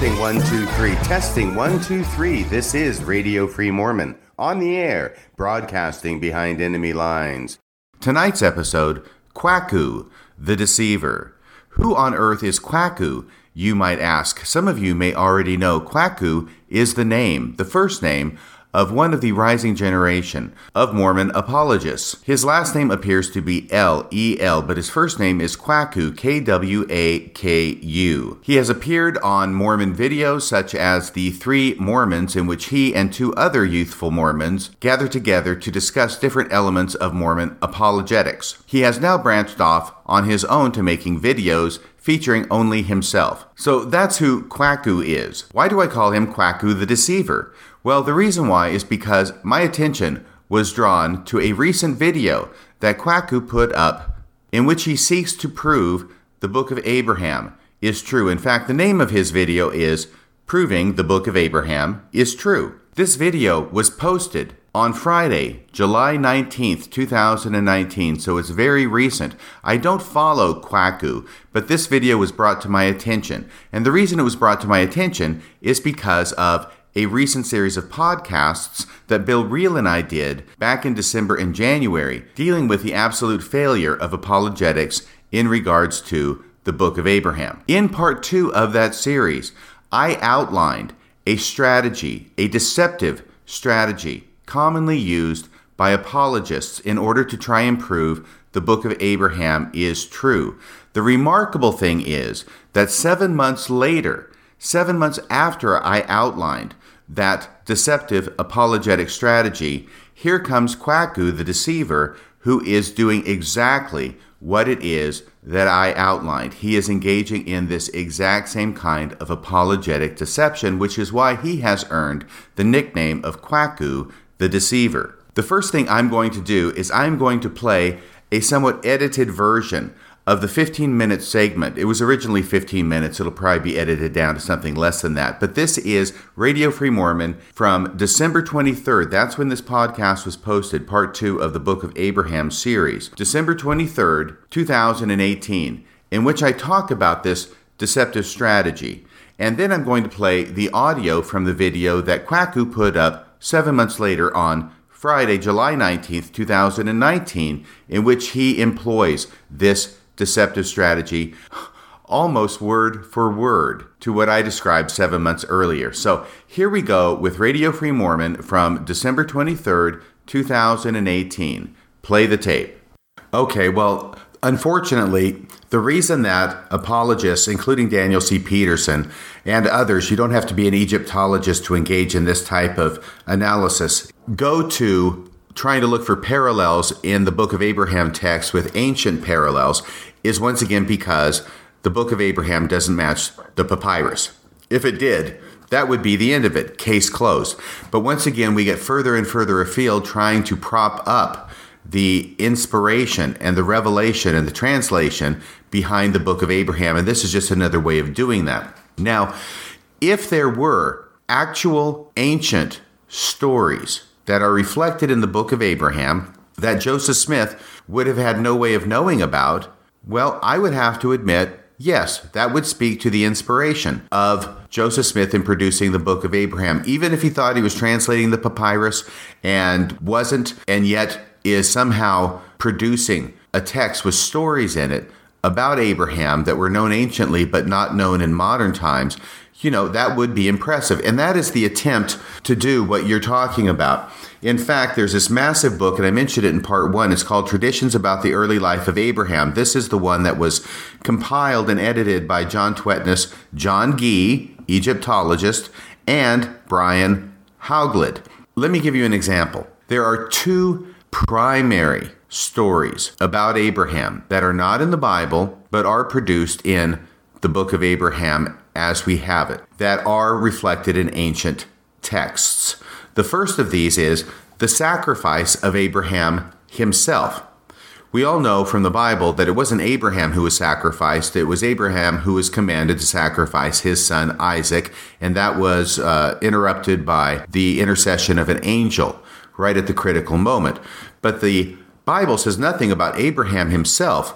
Testing one, two, three. Testing one, two, three. This is Radio Free Mormon on the air, broadcasting behind enemy lines. Tonight's episode Kwaku, the Deceiver. Who on earth is Kwaku? You might ask. Some of you may already know Kwaku is the name, the first name of one of the rising generation of Mormon apologists. His last name appears to be L E L, but his first name is Kwaku, K W A K U. He has appeared on Mormon videos such as The Three Mormons, in which he and two other youthful Mormons gather together to discuss different elements of Mormon apologetics. He has now branched off on his own to making videos featuring only himself. So that's who Kwaku is. Why do I call him Kwaku the Deceiver? Well, the reason why is because my attention was drawn to a recent video that Kwaku put up in which he seeks to prove the Book of Abraham is true. In fact, the name of his video is Proving the Book of Abraham is True. This video was posted on Friday, July 19th, 2019, so it's very recent. I don't follow Kwaku, but this video was brought to my attention. And the reason it was brought to my attention is because of a recent series of podcasts that Bill Reel and I did back in December and January, dealing with the absolute failure of apologetics in regards to the Book of Abraham. In part two of that series, I outlined a strategy, a deceptive strategy, commonly used by apologists in order to try and prove the Book of Abraham is true. The remarkable thing is that seven months later, seven months after I outlined that deceptive apologetic strategy, here comes Kwaku the deceiver, who is doing exactly what it is that I outlined. He is engaging in this exact same kind of apologetic deception, which is why he has earned the nickname of Kwaku the deceiver. The first thing I'm going to do is I'm going to play a somewhat edited version of the 15 minute segment. It was originally 15 minutes. It'll probably be edited down to something less than that. But this is Radio Free Mormon from December 23rd. That's when this podcast was posted, part two of the Book of Abraham series. December 23rd, 2018, in which I talk about this deceptive strategy. And then I'm going to play the audio from the video that Kwaku put up seven months later on Friday, July 19th, 2019, in which he employs this deceptive strategy almost word for word to what I described seven months earlier. So here we go with Radio Free Mormon from December 23rd, 2018. Play the tape. Okay, well, unfortunately, the reason that apologists, including Daniel C. Peterson and others, you don't have to be an Egyptologist to engage in this type of analysis, go to trying to look for parallels in the Book of Abraham text with ancient parallels is once again because the Book of Abraham doesn't match the papyrus. If it did, that would be the end of it, case closed. But once again, we get further and further afield trying to prop up the inspiration and the revelation and the translation behind the book of Abraham. And this is just another way of doing that. Now, if there were actual ancient stories that are reflected in the book of Abraham that Joseph Smith would have had no way of knowing about, well, I would have to admit, yes, that would speak to the inspiration of Joseph Smith in producing the Book of Abraham. Even if he thought he was translating the papyrus and wasn't, and yet is somehow producing a text with stories in it about Abraham that were known anciently but not known in modern times, you know, that would be impressive. And that is the attempt to do what you're talking about. In fact, there's this massive book, and I mentioned it in part one. It's called Traditions About the Early Life of Abraham. This is the one that was compiled and edited by John Tvedtnes, John Gee, Egyptologist, and Brian Hauglid. Let me give you an example. There are two primary stories about Abraham that are not in the Bible, but are produced in the book of Abraham as we have it, that are reflected in ancient texts. The first of these is the sacrifice of Abraham himself. We all know from the Bible that it wasn't Abraham who was sacrificed, it was Abraham who was commanded to sacrifice his son Isaac, and that was uh, interrupted by the intercession of an angel right at the critical moment. But the Bible says nothing about Abraham himself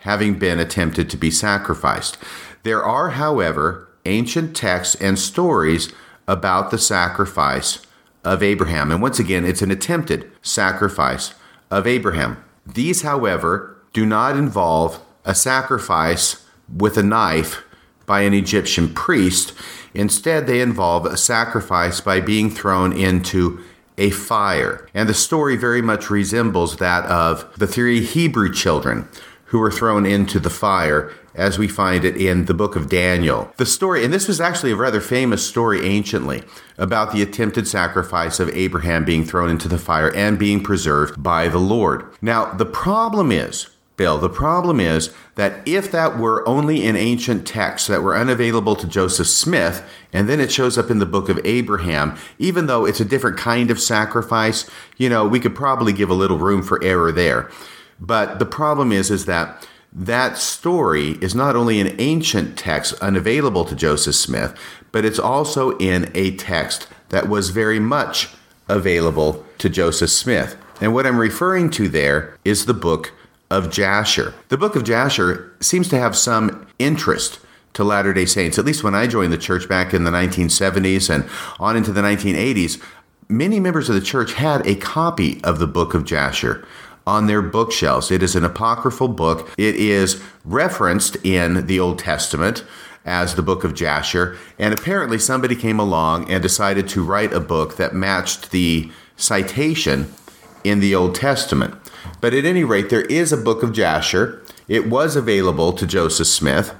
having been attempted to be sacrificed. There are, however, ancient texts and stories about the sacrifice of Abraham. And once again, it's an attempted sacrifice of Abraham. These, however, do not involve a sacrifice with a knife by an Egyptian priest. Instead, they involve a sacrifice by being thrown into a fire. And the story very much resembles that of the three Hebrew children who were thrown into the fire as we find it in the book of Daniel. The story, and this was actually a rather famous story anciently, about the attempted sacrifice of Abraham being thrown into the fire and being preserved by the Lord. Now, the problem is, Bill, the problem is that if that were only in ancient texts that were unavailable to Joseph Smith, and then it shows up in the book of Abraham, even though it's a different kind of sacrifice, you know, we could probably give a little room for error there. But the problem is, is that that story is not only an ancient text unavailable to Joseph Smith, but it's also in a text that was very much available to Joseph Smith. And what I'm referring to there is the book of Jasher. The book of Jasher seems to have some interest to Latter day Saints, at least when I joined the church back in the 1970s and on into the 1980s. Many members of the church had a copy of the book of Jasher on their bookshelves. It is an apocryphal book. It is referenced in the Old Testament as the book of Jasher, and apparently somebody came along and decided to write a book that matched the citation in the Old Testament. But at any rate, there is a book of Jasher. It was available to Joseph Smith,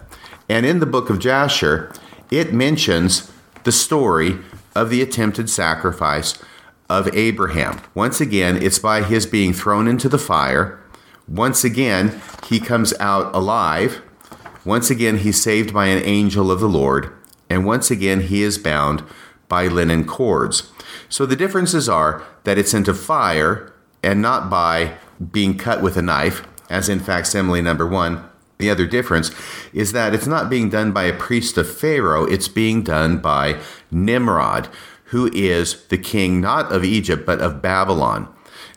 and in the book of Jasher, it mentions the story of the attempted sacrifice of Abraham. Once again, it's by his being thrown into the fire. Once again, he comes out alive. Once again, he's saved by an angel of the Lord. And once again, he is bound by linen cords. So the differences are that it's into fire and not by being cut with a knife, as in facsimile number one. The other difference is that it's not being done by a priest of Pharaoh, it's being done by Nimrod, who is the king not of Egypt, but of Babylon.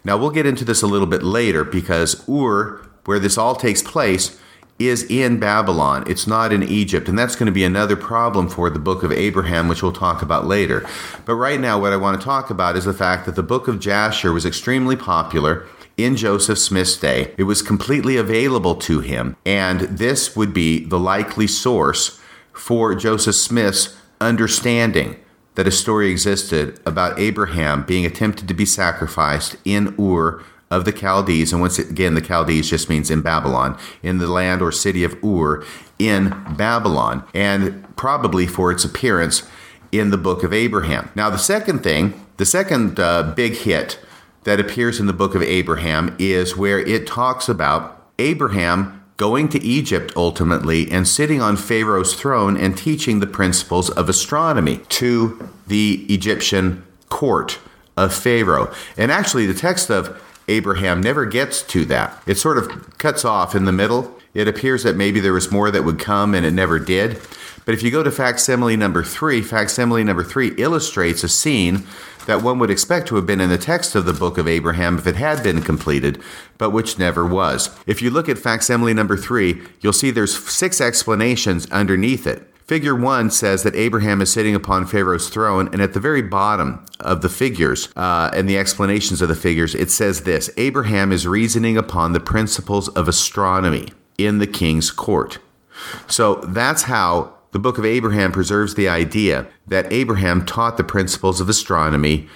Now, we'll get into this a little bit later because Ur, where this all takes place, is in Babylon. It's not in Egypt. And that's going to be another problem for the book of Abraham, which we'll talk about later. But right now, what I want to talk about is the fact that the book of Jasher was extremely popular in Joseph Smith's day. It was completely available to him. And this would be the likely source for Joseph Smith's understanding that a story existed about Abraham being attempted to be sacrificed in Ur of the Chaldees. And once again, the Chaldees just means in Babylon, in the land or city of Ur in Babylon, and probably for its appearance in the book of Abraham. Now, the second thing, the second uh, big hit that appears in the book of Abraham is where it talks about Abraham going to Egypt ultimately and sitting on Pharaoh's throne and teaching the principles of astronomy to the Egyptian court of Pharaoh. And actually, the text of Abraham never gets to that. It sort of cuts off in the middle. It appears that maybe there was more that would come and it never did. But if you go to facsimile number three, facsimile number three illustrates a scene that one would expect to have been in the text of the book of Abraham if it had been completed, but which never was. If you look at facsimile number three, you'll see there's six explanations underneath it. Figure 1 says that Abraham is sitting upon Pharaoh's throne, and at the very bottom of the figures uh, and the explanations of the figures, it says this Abraham is reasoning upon the principles of astronomy in the king's court. So that's how the book of Abraham preserves the idea that Abraham taught the principles of astronomy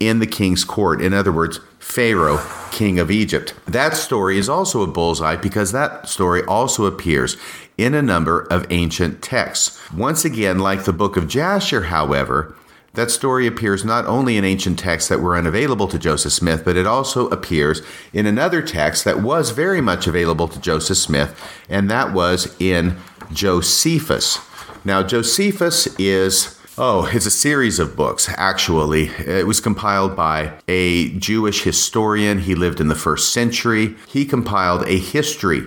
in the king's court. In other words, Pharaoh, king of Egypt. That story is also a bullseye because that story also appears in a number of ancient texts. Once again, like the book of Jasher, however, that story appears not only in ancient texts that were unavailable to Joseph Smith, but it also appears in another text that was very much available to Joseph Smith, and that was in Josephus. Now, Josephus is Oh, it's a series of books, actually. It was compiled by a Jewish historian. He lived in the first century. He compiled a history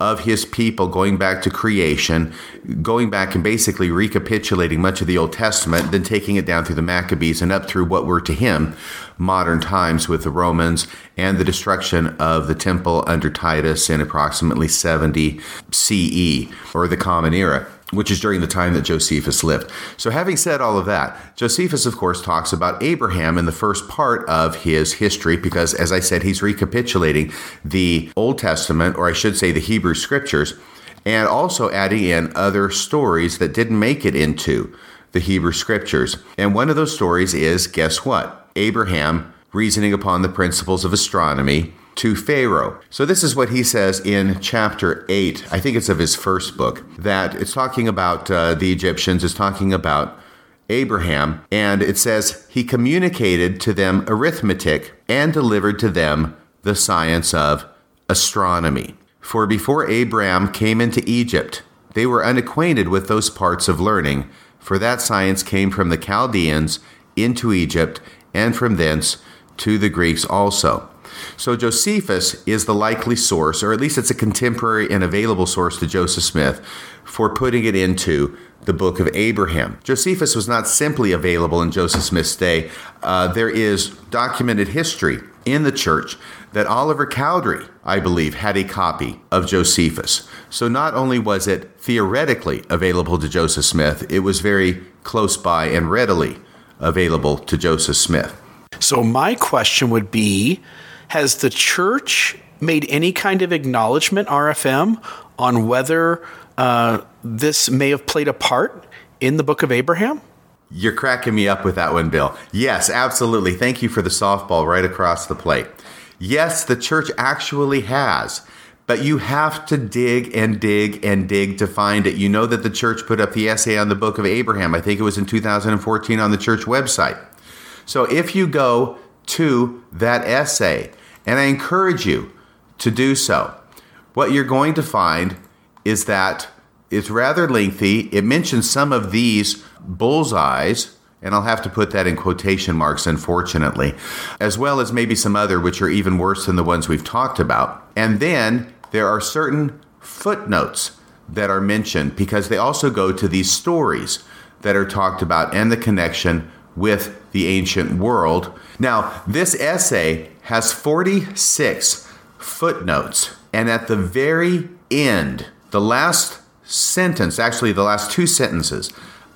of his people going back to creation, going back and basically recapitulating much of the Old Testament, then taking it down through the Maccabees and up through what were to him modern times with the Romans and the destruction of the temple under Titus in approximately 70 CE or the Common Era. Which is during the time that Josephus lived. So, having said all of that, Josephus, of course, talks about Abraham in the first part of his history because, as I said, he's recapitulating the Old Testament, or I should say the Hebrew scriptures, and also adding in other stories that didn't make it into the Hebrew scriptures. And one of those stories is guess what? Abraham reasoning upon the principles of astronomy to Pharaoh. So, this is what he says in chapter 8. I think it's of his first book, that it's talking about uh, the Egyptians, it's talking about Abraham, and it says, He communicated to them arithmetic and delivered to them the science of astronomy. For before Abraham came into Egypt, they were unacquainted with those parts of learning, for that science came from the Chaldeans into Egypt, and from thence to the Greeks also. So Josephus is the likely source, or at least it's a contemporary and available source to Joseph Smith for putting it into the book of Abraham. Josephus was not simply available in Joseph Smith's day. Uh, there is documented history in the church that Oliver Cowdery, I believe, had a copy of Josephus. So not only was it theoretically available to Joseph Smith, it was very close by and readily available to Joseph Smith. So my question would be has the church made any kind of acknowledgement, RFM, on whether uh, this may have played a part in the book of Abraham? You're cracking me up with that one, Bill. Yes, absolutely. Thank you for the softball right across the plate. Yes, the church actually has, but you have to dig and dig and dig to find it. You know that the church put up the essay on the book of Abraham. I think it was in 2014 on the church website. So if you go to that essay, and I encourage you to do so. What you're going to find is that it's rather lengthy. It mentions some of these bullseyes, and I'll have to put that in quotation marks, unfortunately, as well as maybe some other which are even worse than the ones we've talked about. And then there are certain footnotes that are mentioned because they also go to these stories that are talked about and the connection with the ancient world. Now, this essay has 46 footnotes, and at the very end, the last sentence, actually, the last two sentences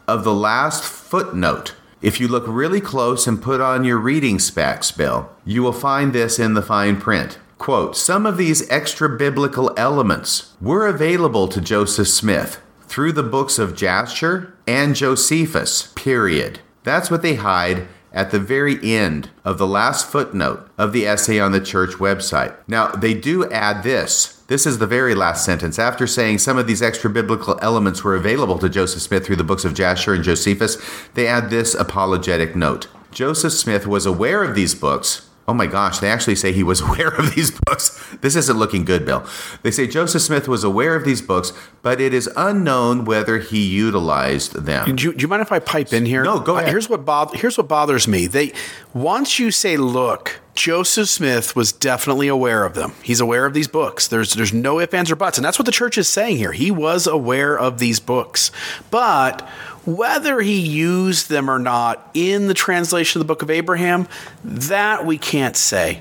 of the last footnote, if you look really close and put on your reading specs, Bill, you will find this in the fine print. Quote, some of these extra biblical elements were available to Joseph Smith through the books of Jasher and Josephus, period. That's what they hide at the very end of the last footnote of the essay on the church website. Now, they do add this. This is the very last sentence. After saying some of these extra biblical elements were available to Joseph Smith through the books of Jasher and Josephus, they add this apologetic note. Joseph Smith was aware of these books Oh my gosh, they actually say he was aware of these books. This isn't looking good, Bill. They say Joseph Smith was aware of these books, but it is unknown whether he utilized them. Do you, do you mind if I pipe in here? No, go ahead. Uh, here's what bo- here's what bothers me. They once you say, "Look, Joseph Smith was definitely aware of them. He's aware of these books. There's there's no ifs, ands, or buts, and that's what the church is saying here. He was aware of these books, but whether he used them or not in the translation of the book of Abraham, that we can't say.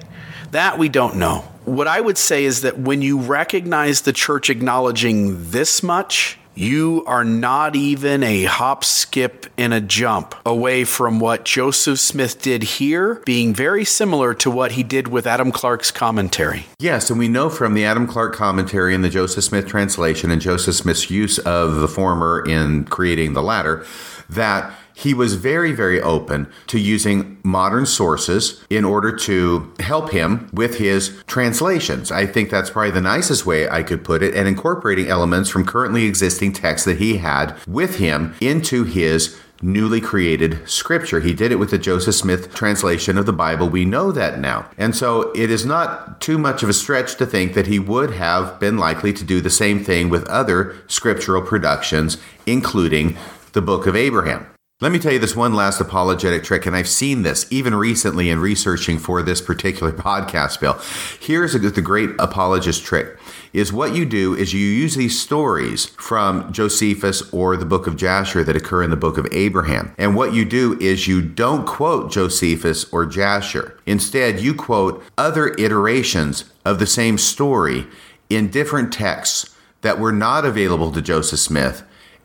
That we don't know. What I would say is that when you recognize the church acknowledging this much, you are not even a hop, skip, and a jump away from what Joseph Smith did here, being very similar to what he did with Adam Clarke's commentary. Yes, and we know from the Adam Clarke commentary and the Joseph Smith translation and Joseph Smith's use of the former in creating the latter that he was very, very open to using modern sources in order to help him with his translations. I think that's probably the nicest way I could put it, and incorporating elements from currently existing texts that he had with him into his newly created scripture. He did it with the Joseph Smith translation of the Bible. We know that now. And so it is not too much of a stretch to think that he would have been likely to do the same thing with other scriptural productions, including the book of Abraham. Let me tell you this one last apologetic trick, and I've seen this even recently in researching for this particular podcast, Bill. Here's a, the great apologist trick is what you do is you use these stories from Josephus or the book of Jasher that occur in the book of Abraham. And what you do is you don't quote Josephus or Jasher. Instead, you quote other iterations of the same story in different texts that were not available to Joseph Smith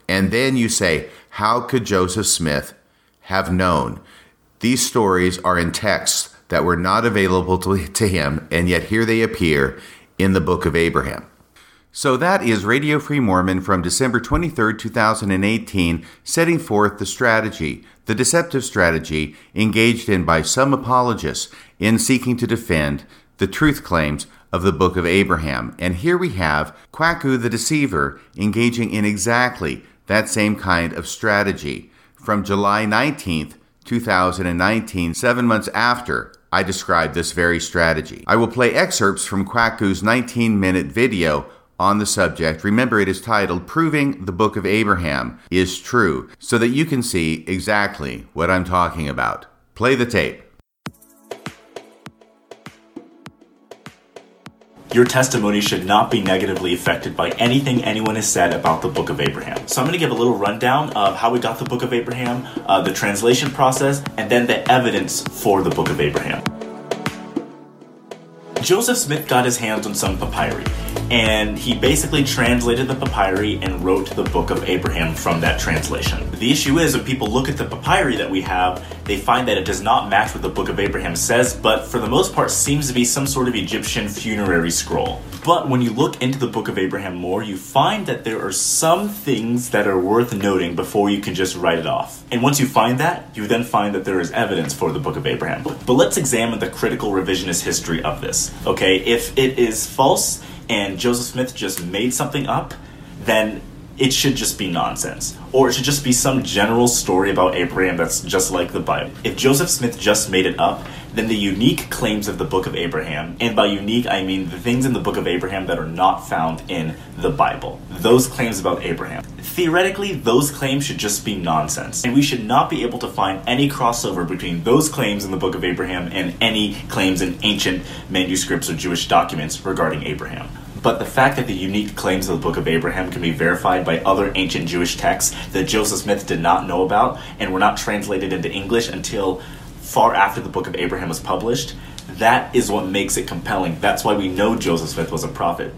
And then you say, how could Joseph Smith have known? These stories are in texts that were not available to, to him, and yet here they appear in the book of Abraham. So that is Radio Free Mormon from December 23, 2018, setting forth the strategy, the deceptive strategy engaged in by some apologists in seeking to defend the truth claims of the Book of Abraham. And here we have Kwaku the deceiver engaging in exactly that same kind of strategy from July 19th, 2019, seven months after I described this very strategy. I will play excerpts from Kwaku's 19 minute video on the subject. Remember, it is titled Proving the Book of Abraham is True, so that you can see exactly what I'm talking about. Play the tape. Your testimony should not be negatively affected by anything anyone has said about the Book of Abraham. So, I'm going to give a little rundown of how we got the Book of Abraham, uh, the translation process, and then the evidence for the Book of Abraham. Joseph Smith got his hands on some papyri and he basically translated the papyri and wrote the book of Abraham from that translation. The issue is when people look at the papyri that we have, they find that it does not match what the book of Abraham says, but for the most part seems to be some sort of Egyptian funerary scroll. But when you look into the book of Abraham more, you find that there are some things that are worth noting before you can just write it off. And once you find that, you then find that there is evidence for the book of Abraham. But let's examine the critical revisionist history of this. Okay, if it is false, and Joseph Smith just made something up, then it should just be nonsense. Or it should just be some general story about Abraham that's just like the Bible. If Joseph Smith just made it up, then the unique claims of the book of Abraham, and by unique I mean the things in the book of Abraham that are not found in the Bible, those claims about Abraham. Theoretically, those claims should just be nonsense, and we should not be able to find any crossover between those claims in the book of Abraham and any claims in ancient manuscripts or Jewish documents regarding Abraham. But the fact that the unique claims of the Book of Abraham can be verified by other ancient Jewish texts that Joseph Smith did not know about and were not translated into English until far after the Book of Abraham was published, that is what makes it compelling. That's why we know Joseph Smith was a prophet.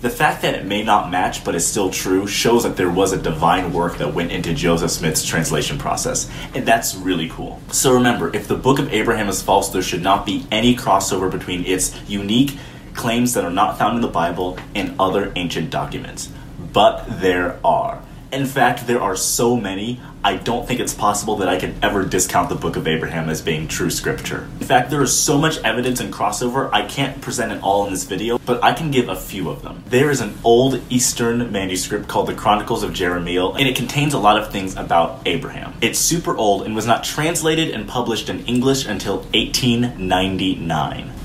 The fact that it may not match but is still true shows that there was a divine work that went into Joseph Smith's translation process, and that's really cool. So remember, if the Book of Abraham is false, there should not be any crossover between its unique claims that are not found in the Bible and other ancient documents. But there are. In fact, there are so many, I don't think it's possible that I can ever discount the Book of Abraham as being true scripture. In fact, there is so much evidence and crossover, I can't present it all in this video, but I can give a few of them. There is an old Eastern manuscript called the Chronicles of Jerahmeel, and it contains a lot of things about Abraham. It's super old and was not translated and published in English until 1899.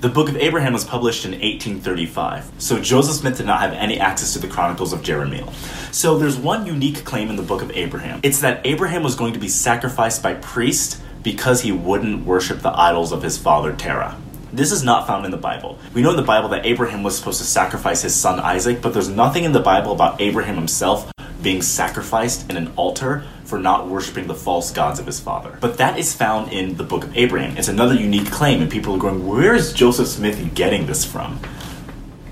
The Book of Abraham was published in 1835, so Joseph Smith did not have any access to the Chronicles of Jerahmeel. So there's one unique claim in the Book of Abraham. It's that Abraham was going to be sacrificed by priests because he wouldn't worship the idols of his father Terah. This is not found in the Bible. We know in the Bible that Abraham was supposed to sacrifice his son Isaac, but there's nothing in the Bible about Abraham himself being sacrificed in an altar for not worshiping the false gods of his father. But that is found in the book of Abraham. It's another unique claim, and people are going, where is Joseph Smith getting this from?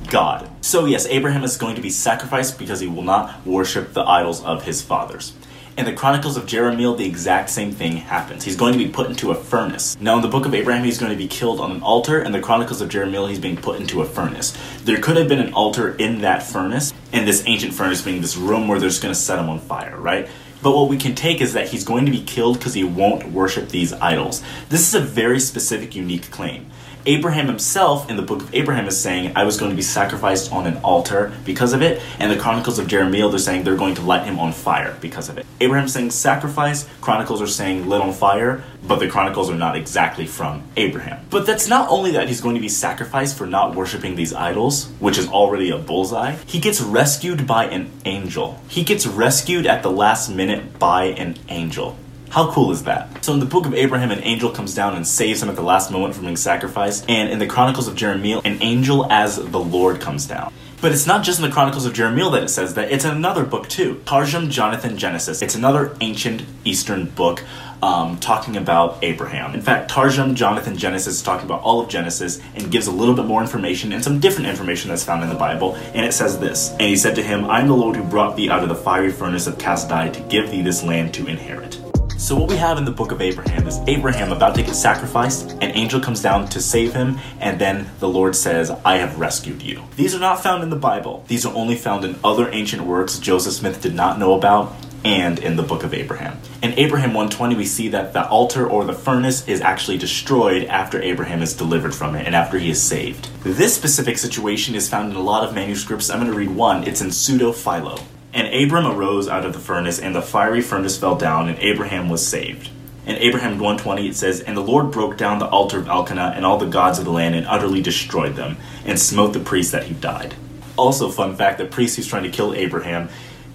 God. So, yes, Abraham is going to be sacrificed because he will not worship the idols of his fathers. In the Chronicles of Jerahmeel, the exact same thing happens. He's going to be put into a furnace. Now, in the book of Abraham, he's going to be killed on an altar. In the Chronicles of Jerahmeel, he's being put into a furnace. There could have been an altar in that furnace, and this ancient furnace being this room where they're just going to set him on fire, right? But what we can take is that he's going to be killed because he won't worship these idols. This is a very specific, unique claim. Abraham himself in the book of Abraham is saying, I was going to be sacrificed on an altar because of it. And the Chronicles of Jerahmeel, they're saying they're going to light him on fire because of it. Abraham's saying sacrifice, Chronicles are saying lit on fire, but the Chronicles are not exactly from Abraham. But that's not only that he's going to be sacrificed for not worshiping these idols, which is already a bullseye, he gets rescued by an angel. He gets rescued at the last minute by an angel. How cool is that? So in the book of Abraham, an angel comes down and saves him at the last moment from being sacrificed. And in the Chronicles of Jerahmeel, an angel as the Lord comes down. But it's not just in the Chronicles of Jerahmeel that it says that, it's in another book too. Targum Jonathan Genesis. It's another ancient Eastern book um, talking about Abraham. In fact, Targum Jonathan Genesis is talking about all of Genesis and gives a little bit more information and some different information that's found in the Bible. And it says this And he said to him, I am the Lord who brought thee out of the fiery furnace of Kasdi to give thee this land to inherit. So, what we have in the book of Abraham is Abraham about to get sacrificed, an angel comes down to save him, and then the Lord says, I have rescued you. These are not found in the Bible. These are only found in other ancient works Joseph Smith did not know about and in the book of Abraham. In Abraham 120, we see that the altar or the furnace is actually destroyed after Abraham is delivered from it and after he is saved. This specific situation is found in a lot of manuscripts. I'm going to read one. It's in Pseudo Philo. And Abram arose out of the furnace, and the fiery furnace fell down, and Abraham was saved. In Abraham 120, it says, And the Lord broke down the altar of Elkenah and all the gods of the land and utterly destroyed them, and smote the priest that he died. Also, fun fact the priest who's trying to kill Abraham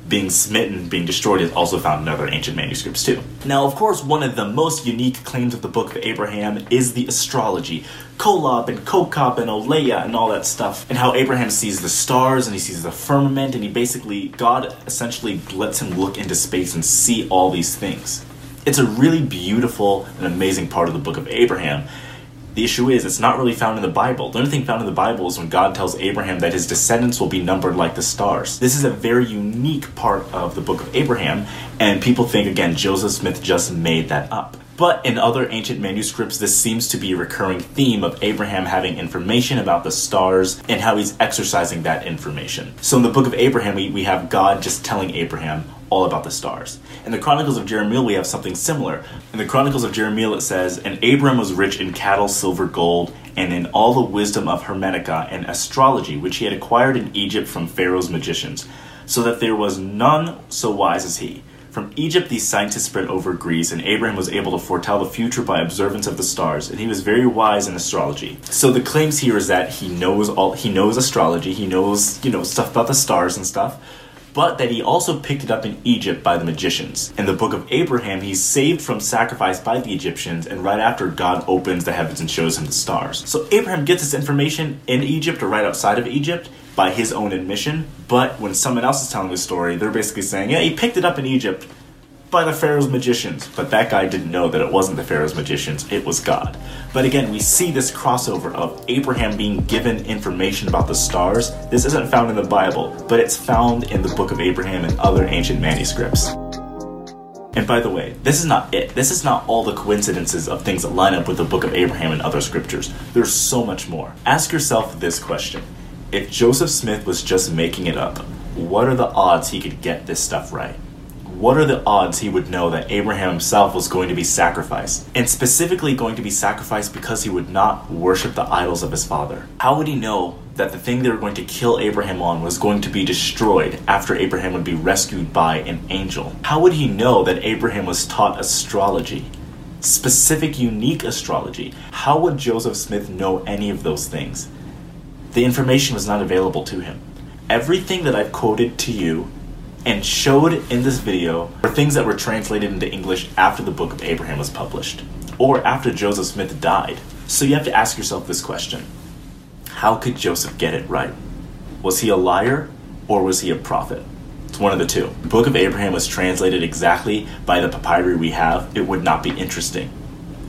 being smitten, being destroyed is also found in other ancient manuscripts too. Now, of course, one of the most unique claims of the Book of Abraham is the astrology. Kolob and Kokob and Olea and all that stuff, and how Abraham sees the stars and he sees the firmament, and he basically, God essentially lets him look into space and see all these things. It's a really beautiful and amazing part of the Book of Abraham the issue is, it's not really found in the Bible. The only thing found in the Bible is when God tells Abraham that his descendants will be numbered like the stars. This is a very unique part of the book of Abraham, and people think, again, Joseph Smith just made that up. But in other ancient manuscripts, this seems to be a recurring theme of Abraham having information about the stars and how he's exercising that information. So in the book of Abraham, we, we have God just telling Abraham, all about the stars. In the Chronicles of Jerahmeel, we have something similar. In the Chronicles of Jerahmeel, it says, And Abram was rich in cattle, silver, gold, and in all the wisdom of Hermetica and astrology, which he had acquired in Egypt from Pharaoh's magicians, so that there was none so wise as he. From Egypt, these scientists spread over Greece, and Abraham was able to foretell the future by observance of the stars, and he was very wise in astrology. So the claims here is that he knows all he knows astrology, he knows you know stuff about the stars and stuff, but that he also picked it up in Egypt by the magicians. In the book of Abraham, he's saved from sacrifice by the Egyptians, and right after, God opens the heavens and shows him the stars. So Abraham gets this information in Egypt or right outside of Egypt by his own admission, but when someone else is telling the story, they're basically saying, yeah, he picked it up in Egypt by the Pharaoh's magicians. But that guy didn't know that it wasn't the Pharaoh's magicians, it was God. But again, we see this crossover of Abraham being given information about the stars. This isn't found in the Bible, but it's found in the book of Abraham and other ancient manuscripts. And by the way, this is not it. This is not all the coincidences of things that line up with the book of Abraham and other scriptures. There's so much more. Ask yourself this question If Joseph Smith was just making it up, what are the odds he could get this stuff right? What are the odds he would know that Abraham himself was going to be sacrificed? And specifically going to be sacrificed because he would not worship the idols of his father? How would he know that the thing they were going to kill Abraham on was going to be destroyed after Abraham would be rescued by an angel? How would he know that Abraham was taught astrology? Specific, unique astrology. How would Joseph Smith know any of those things? The information was not available to him. Everything that I've quoted to you and showed in this video are things that were translated into English after the book of Abraham was published, or after Joseph Smith died. So you have to ask yourself this question How could Joseph get it right? Was he a liar, or was he a prophet? It's one of the two. The book of Abraham was translated exactly by the papyri we have, it would not be interesting,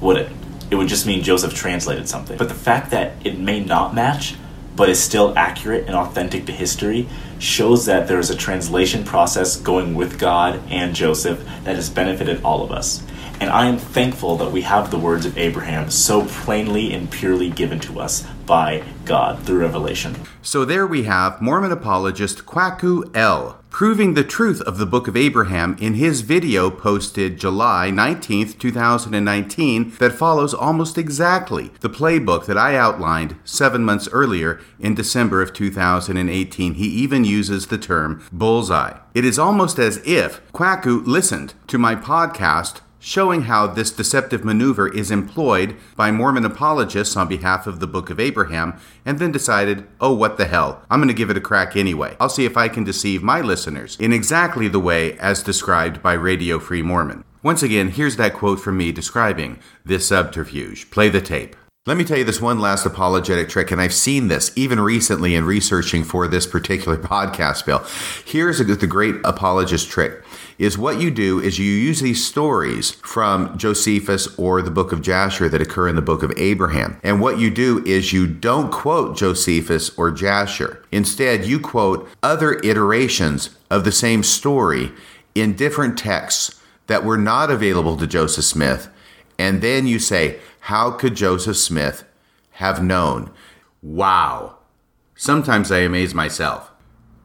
would it? It would just mean Joseph translated something. But the fact that it may not match but is still accurate and authentic to history shows that there is a translation process going with God and Joseph that has benefited all of us. And I am thankful that we have the words of Abraham so plainly and purely given to us by God through revelation. So there we have Mormon apologist Kwaku L. proving the truth of the Book of Abraham in his video posted July 19th, 2019, that follows almost exactly the playbook that I outlined seven months earlier in December of 2018. He even uses the term bullseye. It is almost as if Kwaku listened to my podcast showing how this deceptive maneuver is employed by Mormon apologists on behalf of the Book of Abraham, and then decided, oh, what the hell, I'm going to give it a crack anyway. I'll see if I can deceive my listeners in exactly the way as described by Radio Free Mormon. Once again, here's that quote from me describing this subterfuge. Play the tape. Let me tell you this one last apologetic trick, and I've seen this even recently in researching for this particular podcast, Bill. Here's a, the great apologist trick is what you do is you use these stories from Josephus or the book of Jasher that occur in the book of Abraham. And what you do is you don't quote Josephus or Jasher. Instead, you quote other iterations of the same story in different texts that were not available to Joseph Smith. And then you say, how could Joseph Smith have known? Wow. Sometimes I amaze myself.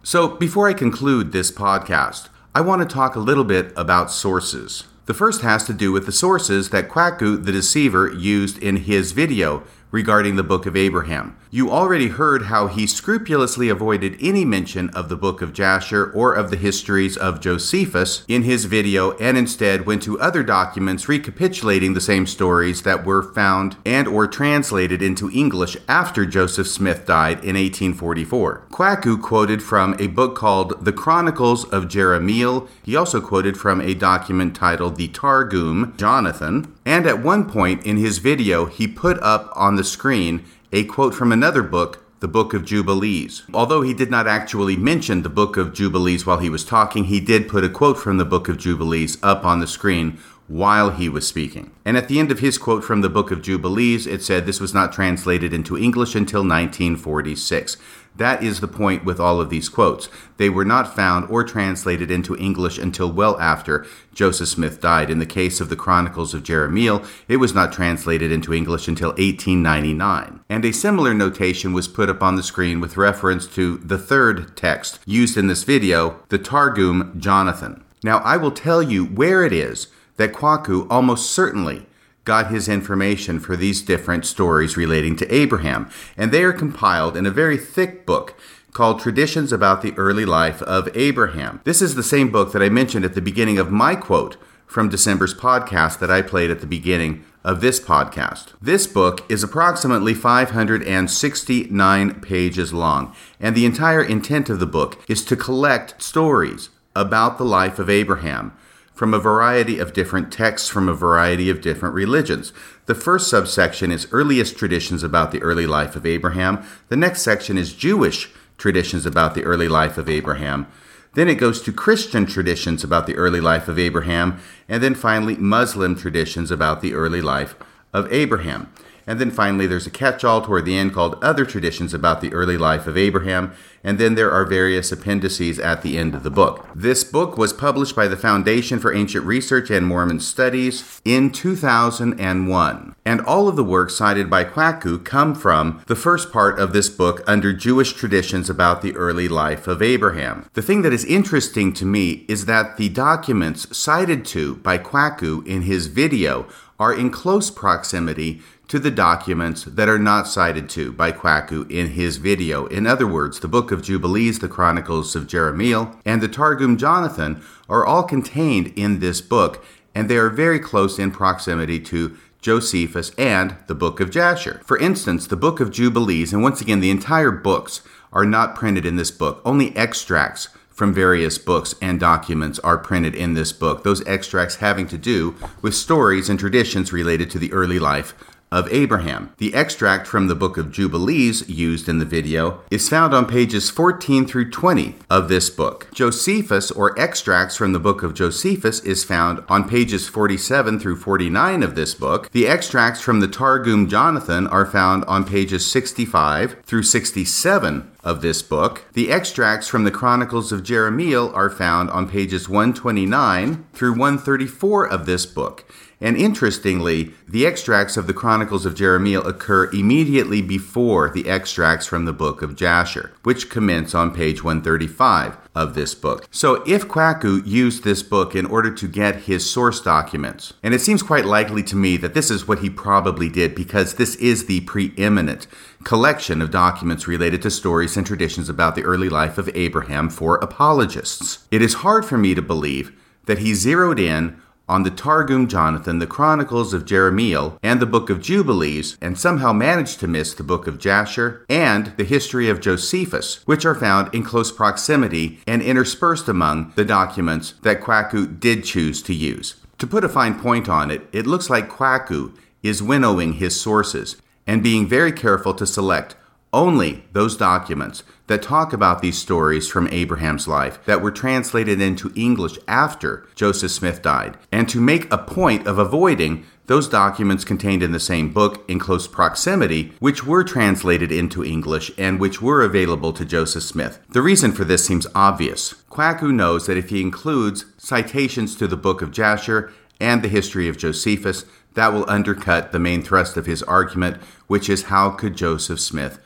So, before I conclude this podcast, I want to talk a little bit about sources. The first has to do with the sources that Kwaku the deceiver used in his video regarding the Book of Abraham. You already heard how he scrupulously avoided any mention of the Book of Jasher or of the histories of Josephus in his video and instead went to other documents recapitulating the same stories that were found and or translated into English after Joseph Smith died in 1844. Kwaku quoted from a book called The Chronicles of Jerahmeel. He also quoted from a document titled The Targum Jonathan, and at one point in his video he put up on the screen a quote from another book, the Book of Jubilees. Although he did not actually mention the Book of Jubilees while he was talking, he did put a quote from the Book of Jubilees up on the screen while he was speaking. And at the end of his quote from the Book of Jubilees, it said this was not translated into English until 1946. That is the point with all of these quotes. They were not found or translated into English until well after Joseph Smith died. In the case of the Chronicles of Jerahmeel, it was not translated into English until 1899. And a similar notation was put up on the screen with reference to the third text used in this video, the Targum Jonathan. Now, I will tell you where it is that Kwaku almost certainly got his information for these different stories relating to Abraham, and they are compiled in a very thick book called Traditions About the Early Life of Abraham. This is the same book that I mentioned at the beginning of my quote from December's podcast that I played at the beginning of this podcast. This book is approximately 569 pages long, and the entire intent of the book is to collect stories about the life of Abraham from a variety of different texts from a variety of different religions. The first subsection is earliest traditions about the early life of Abraham. The next section is Jewish traditions about the early life of Abraham. Then it goes to Christian traditions about the early life of Abraham. And then finally, Muslim traditions about the early life of Abraham. And then finally, there's a catch all toward the end called Other Traditions About the Early Life of Abraham. And then there are various appendices at the end of the book. This book was published by the Foundation for Ancient Research and Mormon Studies in 2001. And all of the works cited by Kwaku come from the first part of this book under Jewish traditions about the early life of Abraham. The thing that is interesting to me is that the documents cited to by Kwaku in his video are in close proximity to the documents that are not cited to by Kwaku in his video. In other words, the Book of Jubilees, the Chronicles of Jerahmeel, and the Targum Jonathan are all contained in this book, and they are very close in proximity to Josephus and the Book of Jasher. For instance, the Book of Jubilees, and once again, the entire books are not printed in this book, only extracts from various books and documents are printed in this book. Those extracts having to do with stories and traditions related to the early life of Abraham. The extract from the book of Jubilees used in the video is found on pages 14 through 20 of this book. Josephus, or extracts from the book of Josephus, is found on pages 47 through 49 of this book. The extracts from the Targum Jonathan are found on pages 65 through 67 of this book. The extracts from the Chronicles of Jerahmeel are found on pages 129 through 134 of this book. And interestingly, the extracts of the Chronicles of Jerahmeel occur immediately before the extracts from the book of Jasher, which commence on page 135 of this book. So if Kwaku used this book in order to get his source documents, and it seems quite likely to me that this is what he probably did because this is the preeminent collection of documents related to stories and traditions about the early life of Abraham for apologists. It is hard for me to believe that he zeroed in on the Targum Jonathan, the Chronicles of Jerahmeel, and the Book of Jubilees, and somehow managed to miss the Book of Jasher and the history of Josephus, which are found in close proximity and interspersed among the documents that Kwaku did choose to use. To put a fine point on it, it looks like Kwaku is winnowing his sources and being very careful to select only those documents that talk about these stories from Abraham's life that were translated into English after Joseph Smith died, and to make a point of avoiding those documents contained in the same book in close proximity, which were translated into English and which were available to Joseph Smith. The reason for this seems obvious. Kwaku knows that if he includes citations to the book of Jasher and the history of Josephus, that will undercut the main thrust of his argument, which is how could Joseph Smith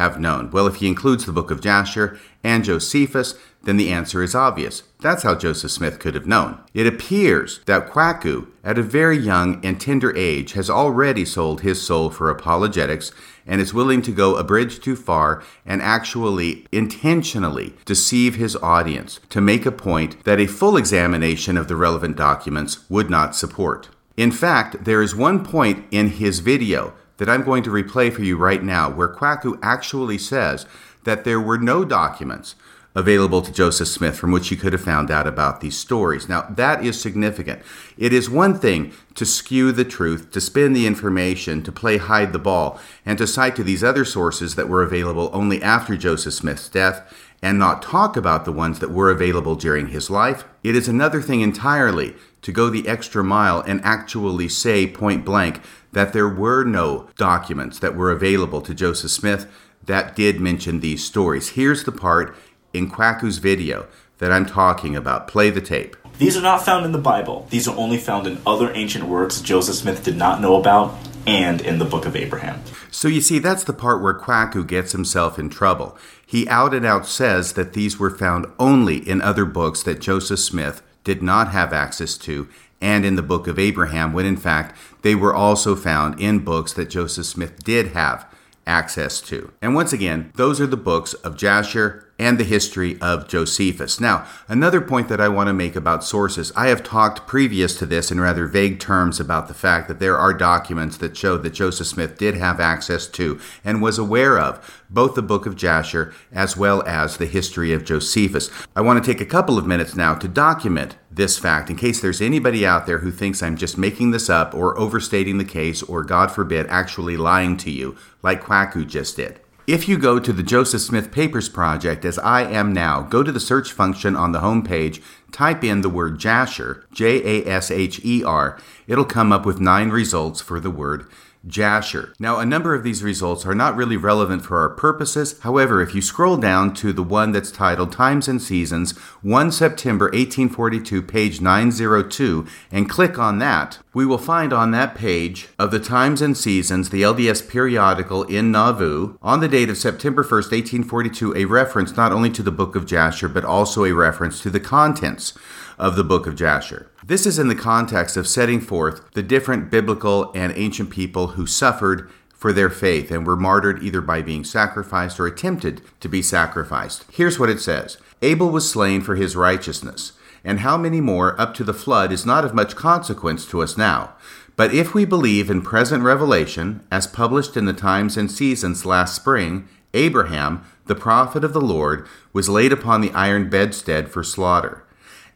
have known? Well, if he includes the book of Jasher and Josephus, then the answer is obvious. That's how Joseph Smith could have known. It appears that Kwaku, at a very young and tender age, has already sold his soul for apologetics and is willing to go a bridge too far and actually intentionally deceive his audience to make a point that a full examination of the relevant documents would not support. In fact, there is one point in his video that I'm going to replay for you right now, where Kwaku actually says that there were no documents available to Joseph Smith from which he could have found out about these stories. Now, that is significant. It is one thing to skew the truth, to spin the information, to play hide the ball, and to cite to these other sources that were available only after Joseph Smith's death and not talk about the ones that were available during his life. It is another thing entirely to go the extra mile and actually say point blank that there were no documents that were available to Joseph Smith that did mention these stories. Here's the part in Kwaku's video that I'm talking about. Play the tape. These are not found in the Bible. These are only found in other ancient works Joseph Smith did not know about and in the Book of Abraham. So you see, that's the part where Kwaku gets himself in trouble. He out and out says that these were found only in other books that Joseph Smith did not have access to and in the book of Abraham, when in fact they were also found in books that Joseph Smith did have access to. And once again, those are the books of Jasher and the history of Josephus. Now, another point that I want to make about sources I have talked previous to this in rather vague terms about the fact that there are documents that show that Joseph Smith did have access to and was aware of both the book of Jasher as well as the history of Josephus. I want to take a couple of minutes now to document this fact in case there's anybody out there who thinks I'm just making this up or overstating the case or, God forbid, actually lying to you, like Kwaku just did. If you go to the Joseph Smith Papers Project, as I am now, go to the search function on the homepage, type in the word Jasher, J A S H E R. It'll come up with nine results for the word Jasher. Now, a number of these results are not really relevant for our purposes. However, if you scroll down to the one that's titled Times and Seasons, 1 September 1842, page 902, and click on that, we will find on that page of the Times and Seasons, the LDS periodical in Nauvoo, on the date of September 1st, 1842, a reference not only to the book of Jasher, but also a reference to the contents of the book of Jasher. This is in the context of setting forth the different biblical and ancient people who suffered for their faith and were martyred either by being sacrificed or attempted to be sacrificed. Here's what it says Abel was slain for his righteousness, and how many more up to the flood is not of much consequence to us now. But if we believe in present revelation, as published in the Times and Seasons last spring, Abraham, the prophet of the Lord, was laid upon the iron bedstead for slaughter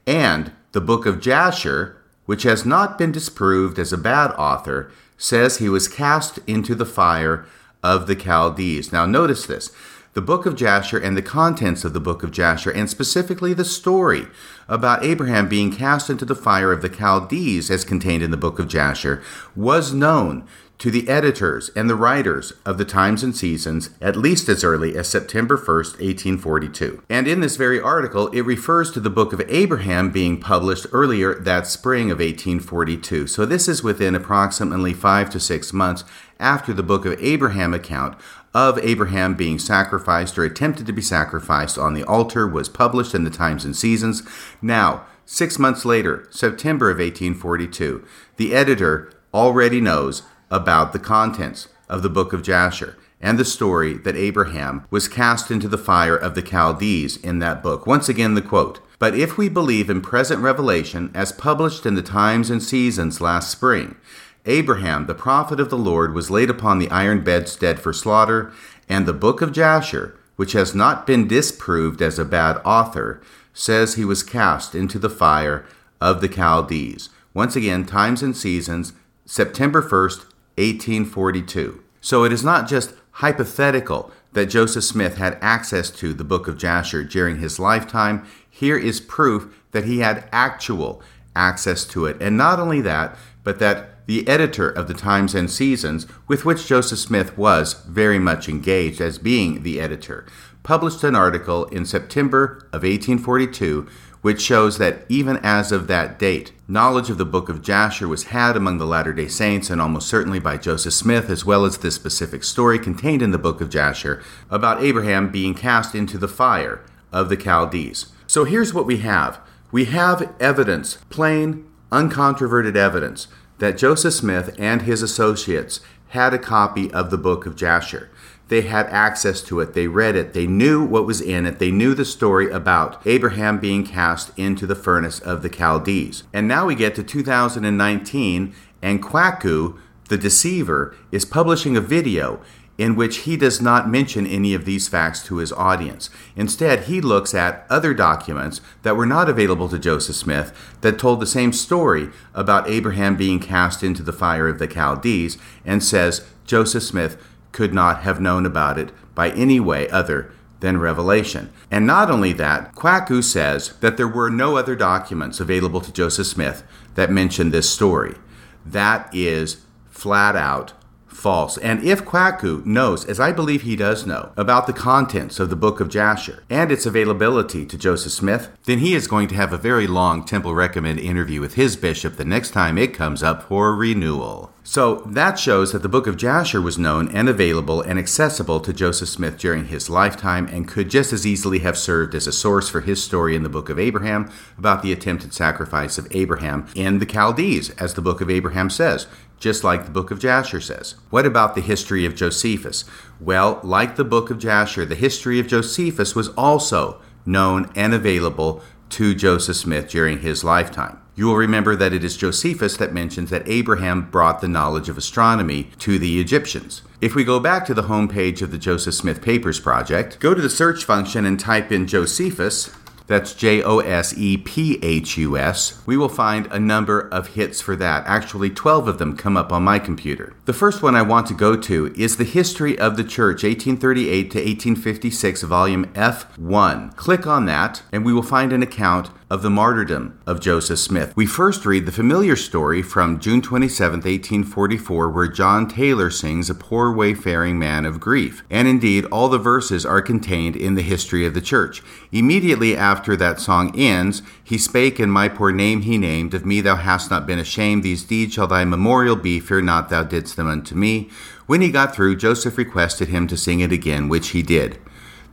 and the book of Jasher, which has not been disproved as a bad author, says he was cast into the fire of the Chaldees. Now, notice this. The book of Jasher and the contents of the book of Jasher, and specifically the story about Abraham being cast into the fire of the Chaldees, as contained in the book of Jasher, was known to the editors and the writers of the Times and Seasons at least as early as September 1st, 1842. And in this very article, it refers to the Book of Abraham being published earlier that spring of 1842. So this is within approximately five to six months after the Book of Abraham account of Abraham being sacrificed or attempted to be sacrificed on the altar was published in the Times and Seasons. Now, six months later, September of 1842, the editor already knows about the contents of the book of Jasher and the story that Abraham was cast into the fire of the Chaldees in that book. Once again, the quote But if we believe in present revelation, as published in the Times and Seasons last spring, Abraham, the prophet of the Lord, was laid upon the iron bedstead for slaughter, and the book of Jasher, which has not been disproved as a bad author, says he was cast into the fire of the Chaldees. Once again, Times and Seasons, September 1st, 1842. So it is not just hypothetical that Joseph Smith had access to the book of Jasher during his lifetime. Here is proof that he had actual access to it. And not only that, but that the editor of the Times and Seasons, with which Joseph Smith was very much engaged as being the editor, published an article in September of 1842 which shows that even as of that date, knowledge of the book of Jasher was had among the Latter day Saints and almost certainly by Joseph Smith, as well as the specific story contained in the book of Jasher about Abraham being cast into the fire of the Chaldees. So here's what we have we have evidence, plain, uncontroverted evidence, that Joseph Smith and his associates had a copy of the book of Jasher. They had access to it. They read it. They knew what was in it. They knew the story about Abraham being cast into the furnace of the Chaldees. And now we get to 2019, and Kwaku, the deceiver, is publishing a video in which he does not mention any of these facts to his audience. Instead, he looks at other documents that were not available to Joseph Smith that told the same story about Abraham being cast into the fire of the Chaldees and says Joseph Smith could not have known about it by any way other than revelation. And not only that, Kwaku says that there were no other documents available to Joseph Smith that mention this story. That is flat out false. And if Kwaku knows, as I believe he does know, about the contents of the book of Jasher and its availability to Joseph Smith, then he is going to have a very long Temple Recommend interview with his bishop the next time it comes up for renewal. So that shows that the book of Jasher was known and available and accessible to Joseph Smith during his lifetime and could just as easily have served as a source for his story in the book of Abraham about the attempted sacrifice of Abraham in the Chaldees, as the book of Abraham says, just like the book of Jasher says. What about the history of Josephus? Well, like the book of Jasher, the history of Josephus was also known and available to Joseph Smith during his lifetime. You will remember that it is Josephus that mentions that Abraham brought the knowledge of astronomy to the Egyptians. If we go back to the homepage of the Joseph Smith Papers Project, go to the search function and type in Josephus, that's J O S E P H U S. We will find a number of hits for that. Actually, 12 of them come up on my computer. The first one I want to go to is The History of the Church, 1838 to 1856, volume F1. Click on that, and we will find an account of the martyrdom of Joseph Smith. We first read the familiar story from June 27, 1844, where John Taylor sings A Poor Wayfaring Man of Grief. And indeed, all the verses are contained in the history of the church. Immediately after that song ends, He spake, in my poor name he named, Of me thou hast not been ashamed, these deeds shall thy memorial be, fear not, thou didst them unto me. When he got through, Joseph requested him to sing it again, which he did.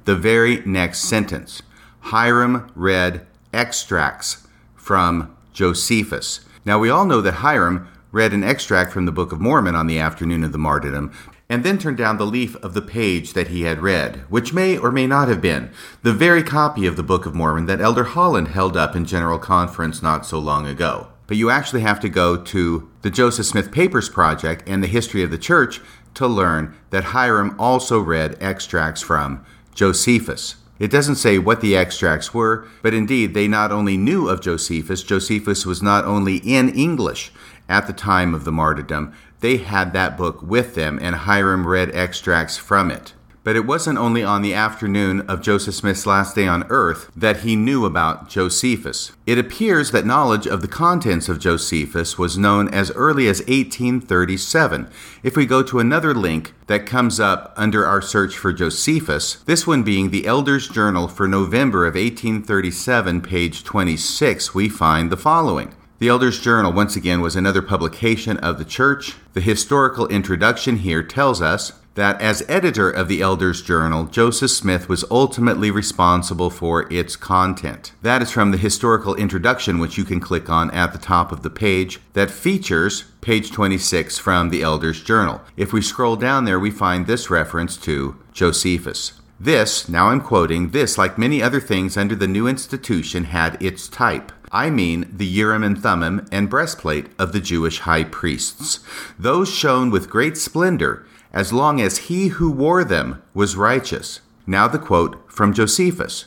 The very next sentence Hyrum read extracts from Josephus. Now, we all know that Hyrum read an extract from the Book of Mormon on the afternoon of the martyrdom, and then turned down the leaf of the page that he had read, which may or may not have been the very copy of the Book of Mormon that Elder Holland held up in General Conference not so long ago. But you actually have to go to the Joseph Smith Papers Project and the History of the Church to learn that Hyrum also read extracts from Josephus. It doesn't say what the extracts were, but indeed they not only knew of Josephus, Josephus was not only in English at the time of the martyrdom, they had that book with them, and Hyrum read extracts from it. But it wasn't only on the afternoon of Joseph Smith's last day on earth that he knew about Josephus. It appears that knowledge of the contents of Josephus was known as early as 1837. If we go to another link that comes up under our search for Josephus, this one being the Elder's Journal for November of 1837, page 26, we find the following. The Elder's Journal, once again, was another publication of the church. The historical introduction here tells us that as editor of the Elders Journal, Joseph Smith was ultimately responsible for its content. That is from the historical introduction, which you can click on at the top of the page, that features page 26 from the Elders Journal. If we scroll down there, we find this reference to Josephus. This, now I'm quoting, this, like many other things under the new institution, had its type. I mean the Urim and Thummim and breastplate of the Jewish high priests. Those shone with great splendor as long as he who wore them was righteous. Now the quote from Josephus.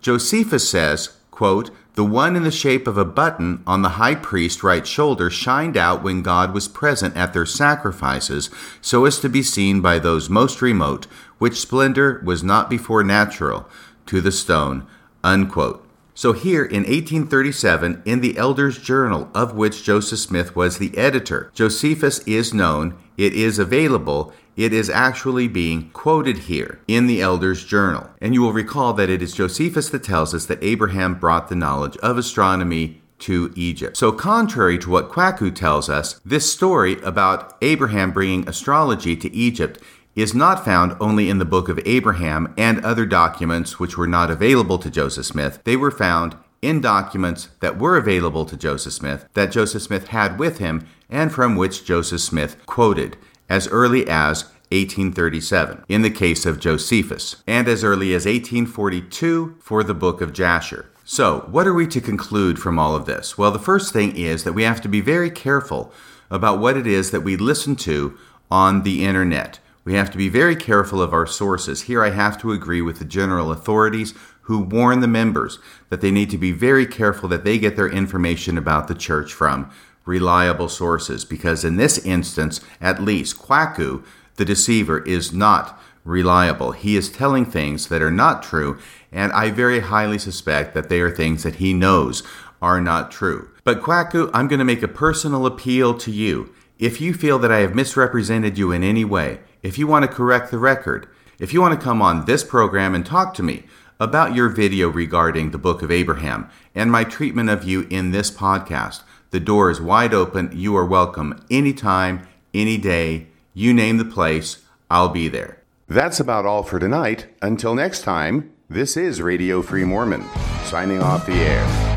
Josephus says, quote, the one in the shape of a button on the high priest's right shoulder shined out when God was present at their sacrifices, so as to be seen by those most remote, which splendor was not before natural to the stone. Unquote. So, here in 1837, in the Elder's Journal, of which Joseph Smith was the editor, Josephus is known, it is available, it is actually being quoted here in the Elder's Journal. And you will recall that it is Josephus that tells us that Abraham brought the knowledge of astronomy to Egypt. So, contrary to what Kwaku tells us, this story about Abraham bringing astrology to Egypt is not found only in the book of Abraham and other documents which were not available to Joseph Smith. They were found in documents that were available to Joseph Smith, that Joseph Smith had with him, and from which Joseph Smith quoted as early as 1837 in the case of Josephus, and as early as 1842 for the book of Jasher. So, what are we to conclude from all of this? Well, the first thing is that we have to be very careful about what it is that we listen to on the internet. We have to be very careful of our sources. Here I have to agree with the general authorities who warn the members that they need to be very careful that they get their information about the church from reliable sources because in this instance at least Kwaku the deceiver is not reliable. He is telling things that are not true and I very highly suspect that they are things that he knows are not true. But Kwaku, I'm going to make a personal appeal to you. If you feel that I have misrepresented you in any way, if you want to correct the record, if you want to come on this program and talk to me about your video regarding the book of Abraham and my treatment of you in this podcast, the door is wide open. You are welcome anytime, any day. You name the place, I'll be there. That's about all for tonight. Until next time, this is Radio Free Mormon, signing off the air.